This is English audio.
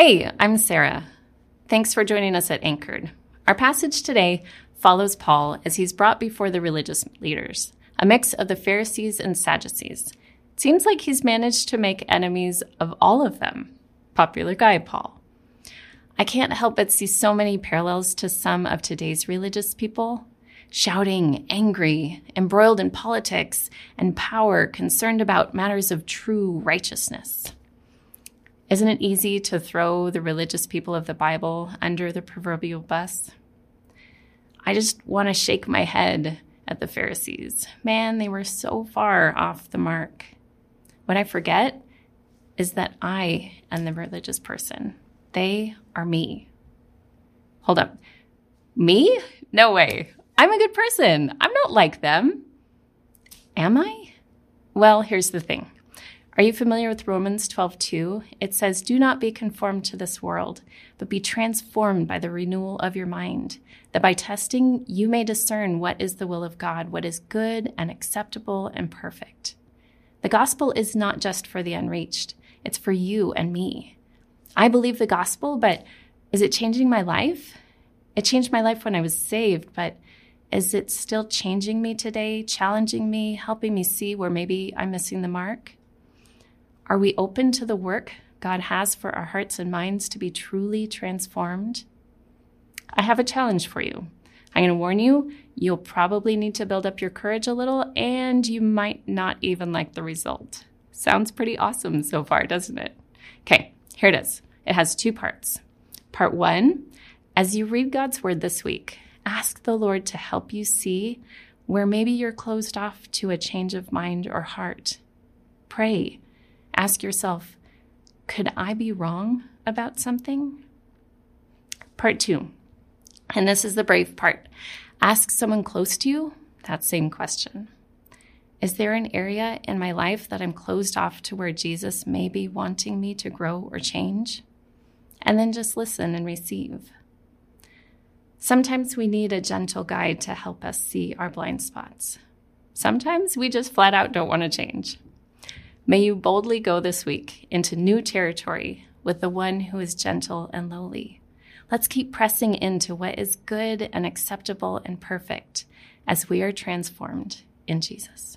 Hey, I'm Sarah. Thanks for joining us at Anchored. Our passage today follows Paul as he's brought before the religious leaders, a mix of the Pharisees and Sadducees. It seems like he's managed to make enemies of all of them. Popular guy, Paul. I can't help but see so many parallels to some of today's religious people. Shouting, angry, embroiled in politics and power, concerned about matters of true righteousness. Isn't it easy to throw the religious people of the Bible under the proverbial bus? I just want to shake my head at the Pharisees. Man, they were so far off the mark. What I forget is that I am the religious person. They are me. Hold up. Me? No way. I'm a good person. I'm not like them. Am I? Well, here's the thing. Are you familiar with Romans 12:2? It says, "Do not be conformed to this world, but be transformed by the renewal of your mind, that by testing you may discern what is the will of God, what is good and acceptable and perfect." The gospel is not just for the unreached. It's for you and me. I believe the gospel, but is it changing my life? It changed my life when I was saved, but is it still changing me today, challenging me, helping me see where maybe I'm missing the mark? Are we open to the work God has for our hearts and minds to be truly transformed? I have a challenge for you. I'm going to warn you, you'll probably need to build up your courage a little, and you might not even like the result. Sounds pretty awesome so far, doesn't it? Okay, here it is. It has two parts. Part one, as you read God's word this week, ask the Lord to help you see where maybe you're closed off to a change of mind or heart. Pray Ask yourself, could I be wrong about something? Part two, and this is the brave part. Ask someone close to you that same question. Is there an area in my life that I'm closed off to where Jesus may be wanting me to grow or change? And then just listen and receive. Sometimes we need a gentle guide to help us see our blind spots. Sometimes we just flat out don't want to change. May you boldly go this week into new territory with the one who is gentle and lowly. Let's keep pressing into what is good and acceptable and perfect as we are transformed in Jesus.